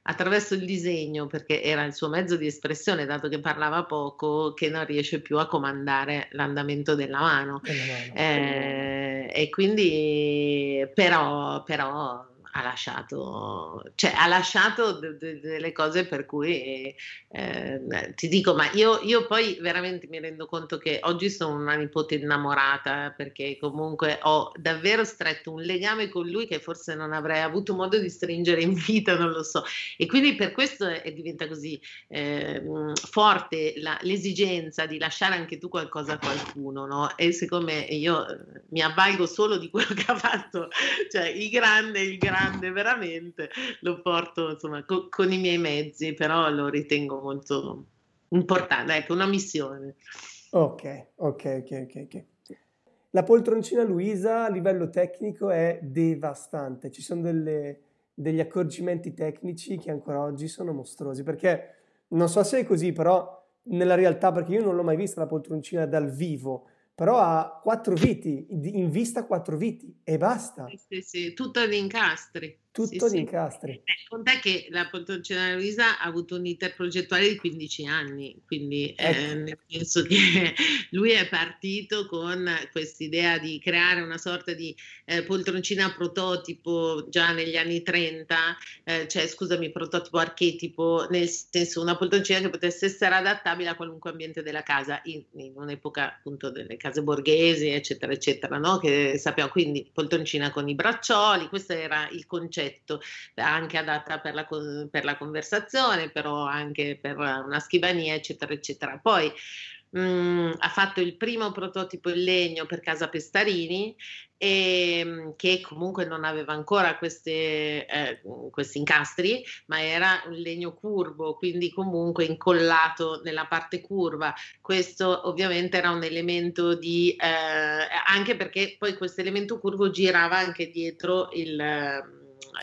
attraverso il disegno, perché era il suo mezzo di espressione, dato che parlava poco, che non riesce più a comandare l'andamento della mano. Mano. Eh, e quindi, però, però ha lasciato, cioè, ha lasciato de- de- delle cose per cui eh, ti dico, ma io, io, poi veramente mi rendo conto che oggi sono una nipote innamorata perché comunque ho davvero stretto un legame con lui che forse non avrei avuto modo di stringere in vita, non lo so. E quindi per questo è, diventa così eh, forte la, l'esigenza di lasciare anche tu qualcosa a qualcuno, no? E secondo me io mi avvalgo solo di quello che ha fatto, cioè il grande, il grande grande, veramente, lo porto insomma co- con i miei mezzi, però lo ritengo molto importante, ecco, una missione. Ok, ok, ok, ok. okay. La poltroncina Luisa a livello tecnico è devastante, ci sono delle, degli accorgimenti tecnici che ancora oggi sono mostruosi, perché non so se è così, però nella realtà, perché io non l'ho mai vista la poltroncina dal vivo, però ha quattro viti, in vista quattro viti e basta. Sì, sì, tutto ad incastri. Tutto sì, di incastri. Eh, cont'è che la Poltroncina Luisa ha avuto un iter progettuale di 15 anni, quindi ecco. eh, nel senso che [laughs] lui è partito con quest'idea di creare una sorta di eh, poltroncina prototipo già negli anni 30, eh, cioè scusami, prototipo archetipo, nel senso una poltroncina che potesse essere adattabile a qualunque ambiente della casa, in, in un'epoca appunto delle case borghesi, eccetera, eccetera, no? Che sappiamo, quindi poltroncina con i braccioli, questo era il concetto oggetto, anche adatta per la, per la conversazione, però anche per una scrivania, eccetera, eccetera. Poi Mm, ha fatto il primo prototipo in legno per Casa Pestarini e, ehm, che comunque non aveva ancora queste, eh, questi incastri ma era un legno curvo quindi comunque incollato nella parte curva questo ovviamente era un elemento di eh, anche perché poi questo elemento curvo girava anche dietro il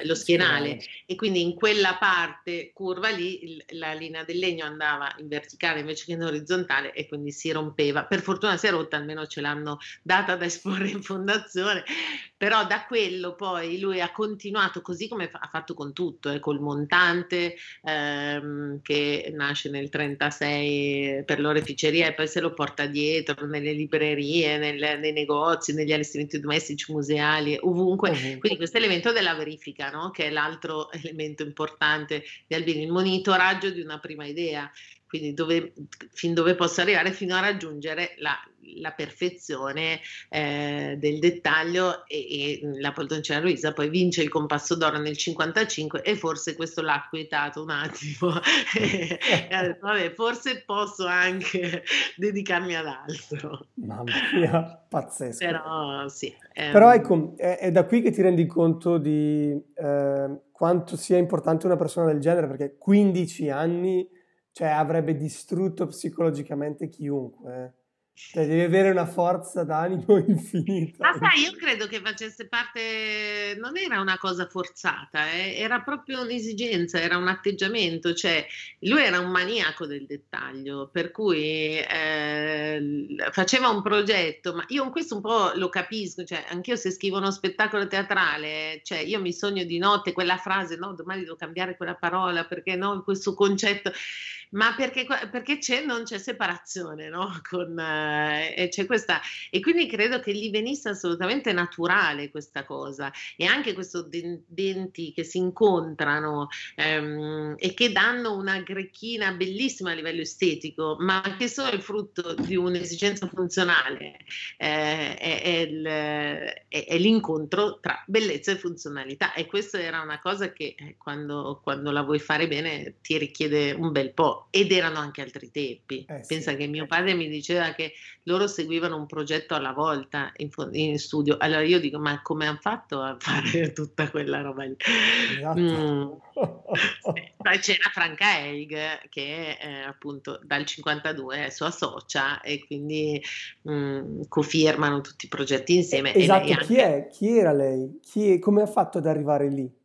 lo schienale e quindi in quella parte curva lì il, la linea del legno andava in verticale invece che in orizzontale e quindi si rompeva. Per fortuna si è rotta, almeno ce l'hanno data da esporre in fondazione, però da quello poi lui ha continuato così come ha fatto con tutto, eh, col montante ehm, che nasce nel 36 per l'oreficeria e poi se lo porta dietro nelle librerie, nel, nei negozi, negli allestimenti domestici, museali, ovunque. ovunque. Quindi questo elemento della verifica no? che è l'altro elemento importante di Albini, il monitoraggio di una prima idea, quindi dove, fin dove posso arrivare fino a raggiungere la, la perfezione eh, del dettaglio e, e, la Poltoncina Luisa poi vince il compasso d'oro nel 55 e forse questo l'ha acquietato un attimo. [laughs] E, ha detto vabbè forse posso anche [laughs] dedicarmi ad altro. Mamma mia pazzesco. Però sì ehm... però ecco è, è, da qui che ti rendi conto di eh, quanto sia importante una persona del genere perché 15 anni cioè avrebbe distrutto psicologicamente chiunque eh. Cioè, devi avere una forza d'animo [laughs] infinita. Ma sai, io credo che facesse parte, non era una cosa forzata, eh? era proprio un'esigenza, era un atteggiamento, cioè lui era un maniaco del dettaglio, per cui eh, faceva un progetto, ma io in questo un po' lo capisco, cioè anch'io se scrivo uno spettacolo teatrale, cioè io mi sogno di notte quella frase, no, domani devo cambiare quella parola perché no, questo concetto ma perché, perché c'è, non c'è separazione, no? [laughs] Con, eh, c'è questa, e quindi credo che gli venisse assolutamente naturale questa cosa. E anche questo denti che si incontrano ehm, e che danno una grecchina bellissima a livello estetico, ma che sono il frutto di un'esigenza funzionale, eh, è, è, il, è, è, l'incontro tra bellezza e funzionalità. E questa era una cosa che eh, quando, quando la vuoi fare bene ti richiede un bel po' ed erano anche altri tempi. Eh, Pensa sì, che mio padre mi diceva che loro seguivano un progetto alla volta in, in studio. Allora io dico, ma come hanno fatto a [laughs] fare tutta quella roba lì? Esatto. Mm. [laughs] Poi c'era Franca Eig che eh, appunto dal 52 è sua socia e quindi mm, cofirmano tutti i progetti insieme. Esatto, anche... chi è? Chi era lei? Chi, come ha fatto ad arrivare lì?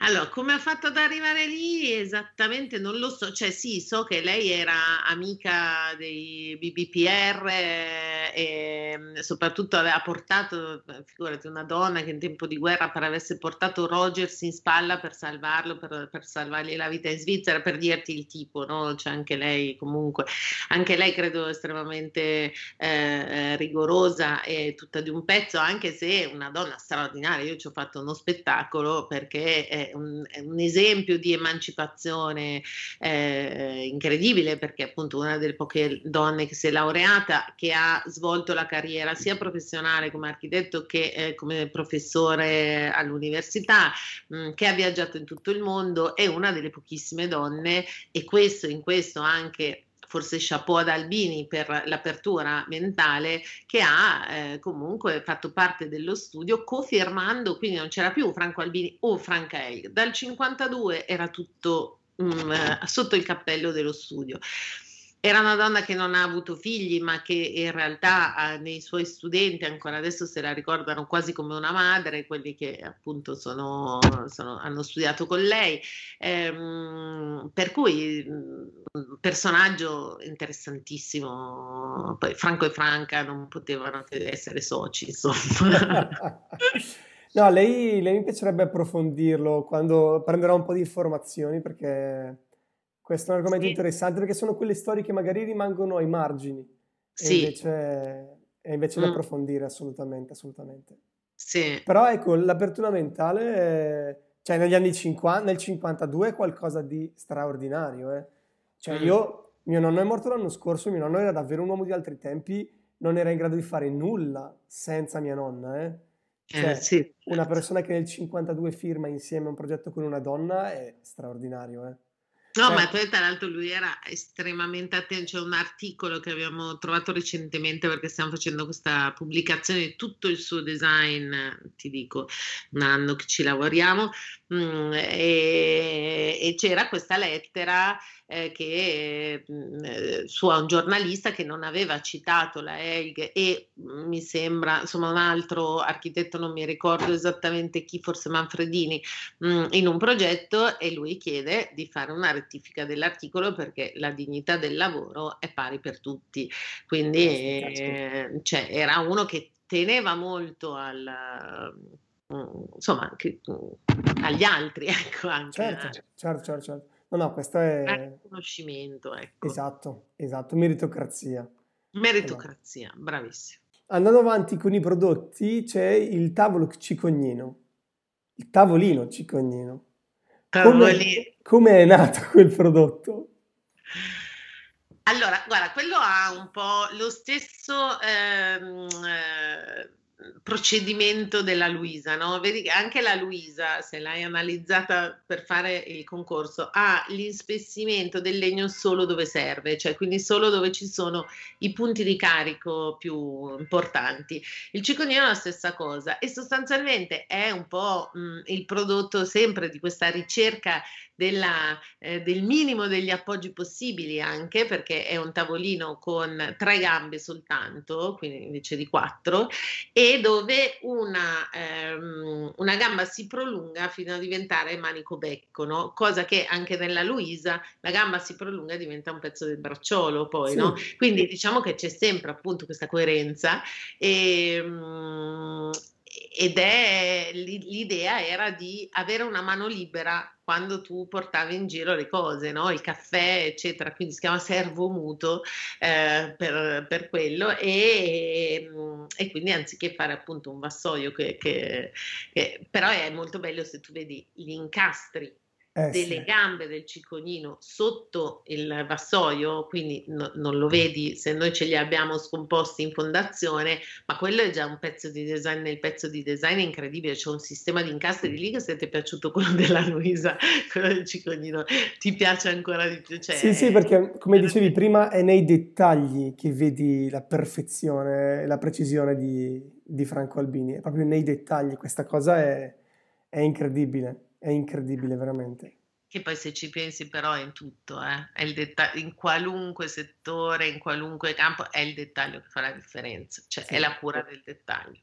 Allora, come ha fatto ad arrivare lì? Esattamente non lo so, cioè sì, so che lei era amica dei BBPR eh, e mm, soprattutto aveva portato, figurati, una donna che in tempo di guerra per avesse portato Rogers in spalla per salvarlo, per, per salvargli la vita in Svizzera, per dirti il tipo, no? Cioè anche lei comunque, anche lei credo estremamente eh, rigorosa e tutta di un pezzo, anche se è una donna straordinaria, io ci ho fatto uno spettacolo perché... Eh, un, un esempio di emancipazione eh, incredibile perché appunto una delle poche donne che si è laureata, che ha svolto la carriera sia professionale come architetto che eh, come professore all'università, mh, mm, che ha viaggiato in tutto il mondo, è una delle pochissime donne e questo in questo anche forse chapeau ad Albini per l'apertura mentale, che ha eh, comunque fatto parte dello studio, confermando, quindi non c'era più Franco Albini o Franca Eil. Dal 52 era tutto mh, mm, eh, sotto il cappello dello studio. Era una donna che non ha avuto figli, ma che in realtà eh, nei suoi studenti ancora adesso se la ricordano quasi come una madre, quelli che appunto sono, sono, hanno studiato con lei. Ehm, per cui un mm, personaggio interessantissimo. Poi Franco e Franca non potevano essere soci, insomma. [laughs] no, lei, lei mi piacerebbe approfondirlo quando prenderò un po' di informazioni perché questo è un argomento sì. interessante perché sono quelle storie che magari rimangono ai margini sì. e invece, e invece mm. da approfondire assolutamente, assolutamente. Sì. Però ecco, l'apertura mentale, cioè negli anni 50, nel 52 è qualcosa di straordinario. Eh. Cioè mm. io, mio nonno è morto l'anno scorso, mio nonno era davvero un uomo di altri tempi, non era in grado di fare nulla senza mia nonna. Eh. Cioè, eh, sì. Una persona che nel 52 firma insieme un progetto con una donna è straordinario. Eh. No, ma poi tra l'altro lui era estremamente attento, c'è un articolo che abbiamo trovato recentemente perché stiamo facendo questa pubblicazione di tutto il suo design, ti dico, un anno che ci lavoriamo, mm, e, e c'era questa lettera eh, che mh, eh, su un giornalista che non aveva citato la Elg e mh, mi sembra, insomma, un altro architetto, non mi ricordo esattamente chi, forse Manfredini, mh, in un progetto e lui chiede di fare una rettifica dell'articolo perché la dignità del lavoro è pari per tutti. Quindi eh, cioè, era uno che teneva molto al insomma anche, agli altri [laughs] ecco anche certo, certo, certo, certo. No, no, questo è... Riconoscimento, ecco. Esatto, esatto, meritocrazia. Meritocrazia, esatto. bravissimo. Andando avanti con i prodotti c'è il tavolo cicognino, il tavolino cicognino. Come, come è nato quel prodotto? Allora, guarda, quello ha un po' lo stesso ehm, eh, procedimento della Luisa, no? Anche la Luisa, se l'hai analizzata per fare il concorso, ha l'inspessimento del legno solo dove serve, cioè quindi solo dove ci sono i punti di carico più importanti. Il ciconino è la stessa cosa e sostanzialmente è un po' mh, il prodotto sempre di questa ricerca della, eh, del minimo degli appoggi possibili anche perché è un tavolino con tre gambe soltanto, quindi invece di quattro, e dove una, ehm, una gamba si prolunga fino a diventare manico becco, no? cosa che anche nella Luisa la gamba si prolunga e diventa un pezzo del bracciolo poi, sì. no? quindi diciamo che c'è sempre appunto questa coerenza e, ehm, ed è l'idea era di avere una mano libera quando tu portavi in giro le cose, no? il caffè, eccetera, quindi si chiama servo muto eh, per, per, quello e, e, quindi anziché fare appunto un vassoio che, che, che però è molto bello se tu vedi gli incastri eh, delle sì. gambe del cicconino sotto il vassoio, quindi no, non lo vedi se noi ce li abbiamo scomposti in fondazione, ma quello è già un pezzo di design, nel pezzo di design è incredibile, c'è un sistema di incastri lì che se ti è piaciuto quello della Luisa, [laughs] quello del cicconino, ti piace ancora di più. Cioè, sì, sì, perché come dicevi prima è nei dettagli che vedi la perfezione la precisione di, di, Franco Albini, è proprio nei dettagli, questa cosa è, è incredibile. È incredibile veramente. Che poi se ci pensi però è in tutto, eh? è detta- in qualunque settore, in qualunque campo, è il dettaglio che fa la differenza, cioè sì. è la cura del dettaglio.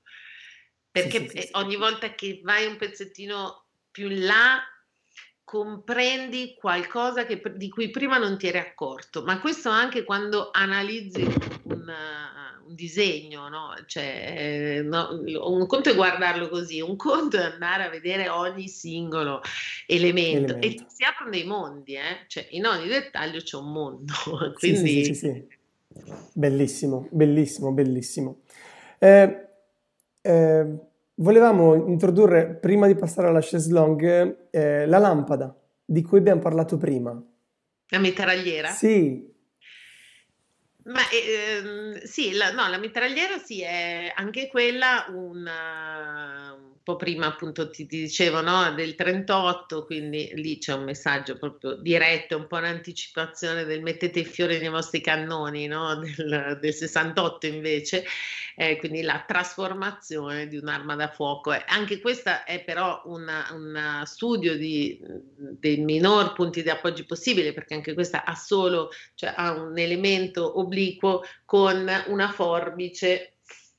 Perché sì, sì, ogni volta che vai un pezzettino più in là, comprendi qualcosa che, di cui prima non ti eri accorto, ma questo anche quando analizzi un, un disegno, no? Cioè, no, un conto è guardarlo così, un conto è andare a vedere ogni singolo elemento, elemento. e si aprono dei mondi, eh? cioè, in ogni dettaglio c'è un mondo. [laughs] Quindi... Sì, sì, sì, Bellissimo, bellissimo, bellissimo. Eh, eh, volevamo introdurre, prima di passare alla chaise longue, eh, la lampada di cui abbiamo parlato prima. La mitragliera? Sì, ma ehm, sì, la, no, la mitragliera sì, è anche quella una, un po' prima appunto ti, ti dicevo no, del 38, quindi lì c'è un messaggio proprio diretto, un po' un'anticipazione del mettete i fiori nei vostri cannoni, no? [laughs] del, del 68 invece, eh, quindi la trasformazione di un'arma da fuoco. Anche questa è però un studio di, dei minor punti di appoggio possibile, perché anche questa ha solo, cioè ha un elemento obliquo con una forbice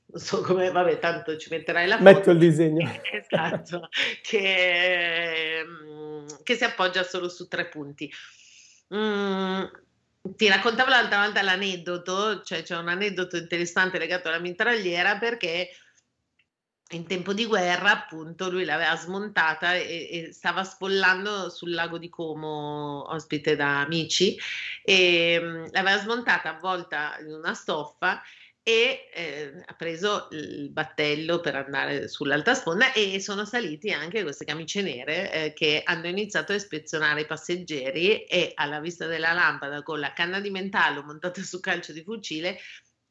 non so come, vabbè, tanto ci metterai la foto. Metto il disegno. [laughs] Esatto, che, mm, che, si appoggia solo su tre punti. Mm, ti raccontavo l'altra volta l'aneddoto, cioè c'è un aneddoto interessante legato alla mitragliera perché in tempo di guerra, appunto, lui l'aveva smontata e, e, stava sfollando sul lago di Como, ospite da amici, e um, l'aveva smontata avvolta in una stoffa e eh, ha preso il battello per andare sull'alta sponda e sono saliti anche queste camicie nere eh, che hanno iniziato a ispezionare i passeggeri e alla vista della lampada con la canna di mentallo montata su calcio di fucile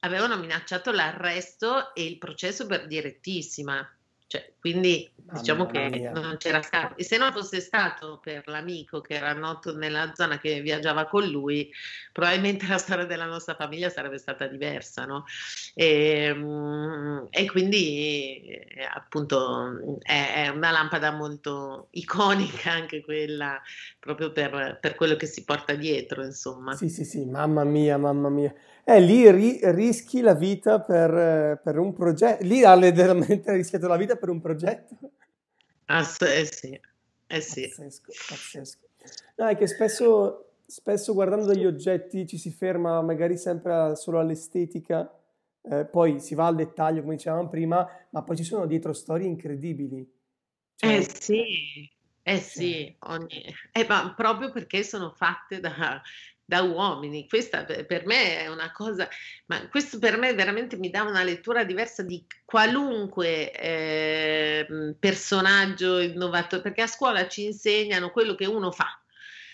avevano minacciato l'arresto e il processo per direttissima. Cioè, quindi diciamo che mia. non c'era stato. E se non fosse stato per l'amico che era noto nella zona che viaggiava con lui, probabilmente [laughs] la storia della nostra famiglia sarebbe stata diversa, no? E, ehm, e quindi eh, appunto è, è, una lampada molto iconica anche quella, proprio per, per quello che si porta dietro, insomma. Sì, sì, sì, mamma mia, mamma mia. Eh, lì ri- rischi la vita per, per un progetto, lì ha letteralmente rischiato la vita per un progetto. Ah, eh sì, eh sì. Pazzesco, pazzesco. No, è che spesso, spesso guardando degli oggetti ci si ferma magari sempre solo all'estetica, eh, poi si va al dettaglio, come dicevamo prima, ma poi ci sono dietro storie incredibili. Cioè, eh sì, eh sì, ogni... eh, ma proprio perché sono fatte da, da uomini. Questa per me è una cosa, ma questo per me veramente mi dà una lettura diversa di qualunque eh, personaggio innovatore, perché a scuola ci insegnano quello che uno fa.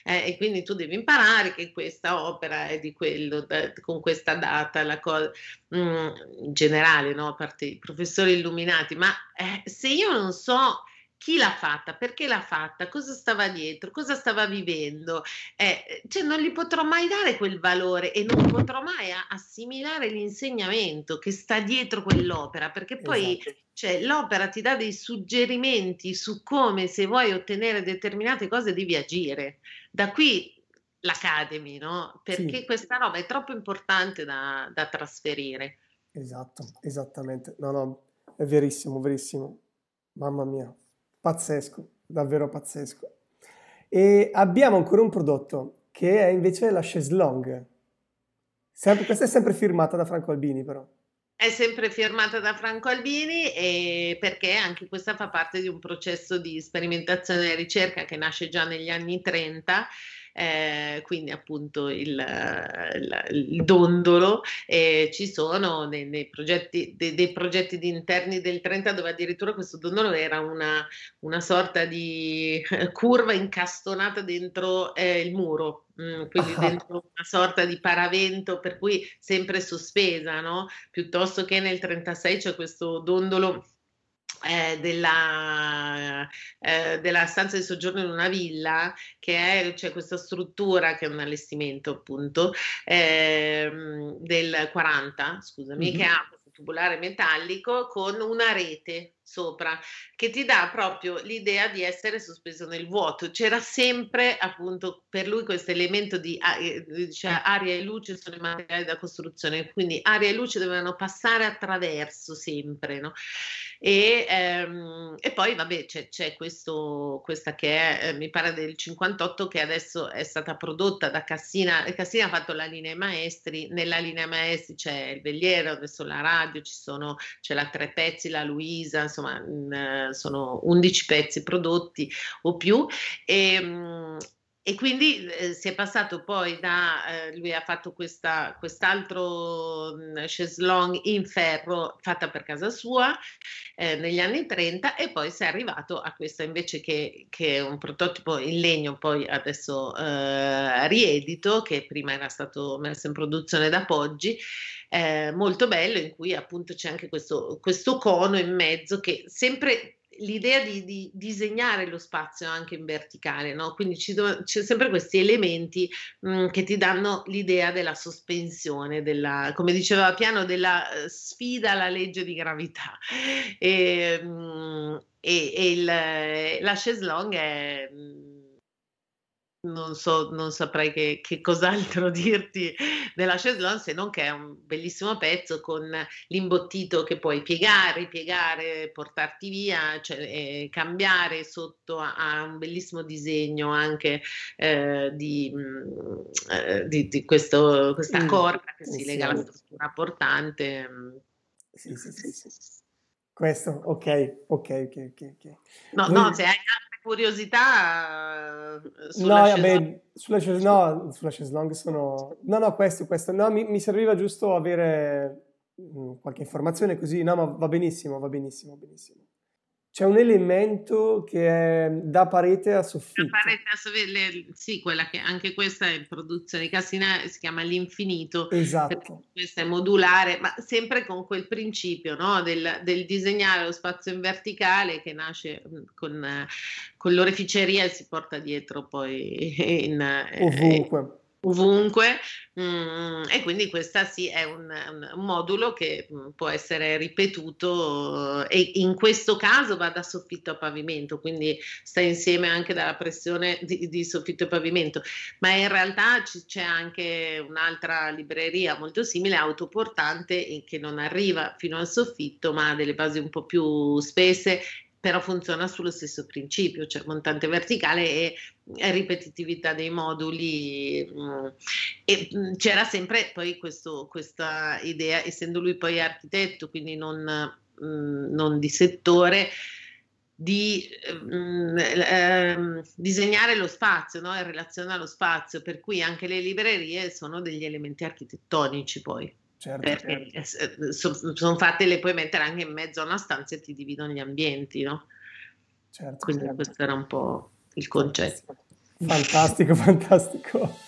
Eh, e quindi tu devi imparare che questa opera è di quello, da, con questa data, la cosa, mm, in generale, no? a parte i professori illuminati, ma eh, se io non so chi l'ha fatta, perché l'ha fatta, cosa stava dietro, cosa stava vivendo, eh, cioè non gli potrò mai dare quel valore e non potrò mai assimilare l'insegnamento che sta dietro quell'opera, perché poi esatto. cioè, l'opera ti dà dei suggerimenti su come se vuoi ottenere determinate cose devi agire. Da qui l'Academy, no? Perché sì. questa roba è troppo importante da, da trasferire. Esatto, esattamente. No, no, è verissimo, verissimo. Mamma mia. Pazzesco, davvero pazzesco. E abbiamo ancora un prodotto che è invece la chaise longue. Sempre, questa è sempre firmata da Franco Albini però. È sempre firmata da Franco Albini perché anche questa fa parte di un processo di sperimentazione e ricerca che nasce già negli anni 30 eh, quindi appunto il, il, il dondolo. Eh, ci sono dei, dei progetti, dei, dei, progetti di interni del 30 dove addirittura questo dondolo era una, una sorta di curva incastonata dentro eh, il muro. Mm, quindi dentro una sorta di paravento per cui sempre sospesa, no? Piuttosto che nel 36 c'è questo dondolo eh, della, eh, della, stanza di soggiorno in una villa, che è cioè, questa struttura che è un allestimento appunto eh, del 40, scusami, mm-hmm. che ha questo tubolare metallico con una rete sopra, che ti dà proprio l'idea di essere sospeso nel vuoto. C'era sempre appunto per lui questo elemento di cioè, aria e luce sono i materiali da costruzione, quindi aria e luce dovevano passare attraverso sempre, no? E, ehm, e poi vabbè c'è, c'è questo, questa che è, eh, mi pare del 58, che adesso è stata prodotta da Cassina, Cassina ha fatto la linea maestri, nella linea maestri c'è il Vegliero, adesso la radio, ci sono, c'è la Tre Pezzi, la Luisa, insomma mh, sono 11 pezzi prodotti o più. E, mh, e quindi eh, si è passato poi da, eh, lui ha fatto questa, quest'altro mh, cheslong in ferro fatta per casa sua eh, negli anni 30 e poi si è arrivato a questa invece che, che è un prototipo in legno poi adesso eh, riedito che prima era stato messo in produzione da Poggi eh, molto bello in cui appunto c'è anche questo, questo cono in mezzo che sempre l'idea di, di, disegnare lo spazio anche in verticale, no? quindi ci do, c'è sempre questi elementi mh, mm, che ti danno l'idea della sospensione, della, come diceva Piano, della uh, sfida alla legge di gravità. E, mh, mm, e, e il, la chaise longue è... Mh, mm, non so, non saprei che, che cos'altro [laughs] dirti della Cheslon se non che è un bellissimo pezzo con l'imbottito che puoi piegare, ripiegare, portarti via, cioè, eh, cambiare sotto a, a, un bellissimo disegno anche eh, di, mm, eh, di, di questo, questa mm, corda che si lega alla struttura portante. Sì, sì, sì, sì. Questo, ok, ok, ok, ok. No, Noi... no, se hai curiosità eh, sulla no, vabbè, sulla, no, sulla Cheslong sono... No, no, questo, questo. No, mi, mi serviva giusto avere mm, qualche informazione così. No, ma va benissimo, va benissimo, benissimo. C'è un elemento che è da parete a soffitto. Da parete a soffitto, sì, quella che anche questa è in produzione di Cassina, si chiama l'infinito. Esatto. Questa è modulare, ma sempre con quel principio no? del, del, disegnare lo spazio in verticale che nasce mm, con, con l'oreficeria e si porta dietro poi in, ovunque. Ovunque mm, e quindi questa sì è un, un, modulo che mm, può essere ripetuto e in questo caso va da soffitto a pavimento quindi sta insieme anche dalla pressione di, di soffitto e pavimento. Ma in realtà c- c'è anche un'altra libreria molto simile autoportante che non arriva fino al soffitto ma ha delle basi un po' più spesse però funziona sullo stesso principio, cioè montante verticale e, ripetitività dei moduli. Mm, e mm, c'era sempre poi questo, questa idea, essendo lui poi architetto, quindi non, mm, non di settore, di eh, disegnare lo spazio no? in relazione allo spazio, per cui anche le librerie sono degli elementi architettonici poi. Certo, perché certo. Eh, sono son fatte, le puoi mettere anche in mezzo a una stanza e ti dividono gli ambienti, no? Certo, Quindi certo. questo era un po' il concetto. Fantastico, fantastico.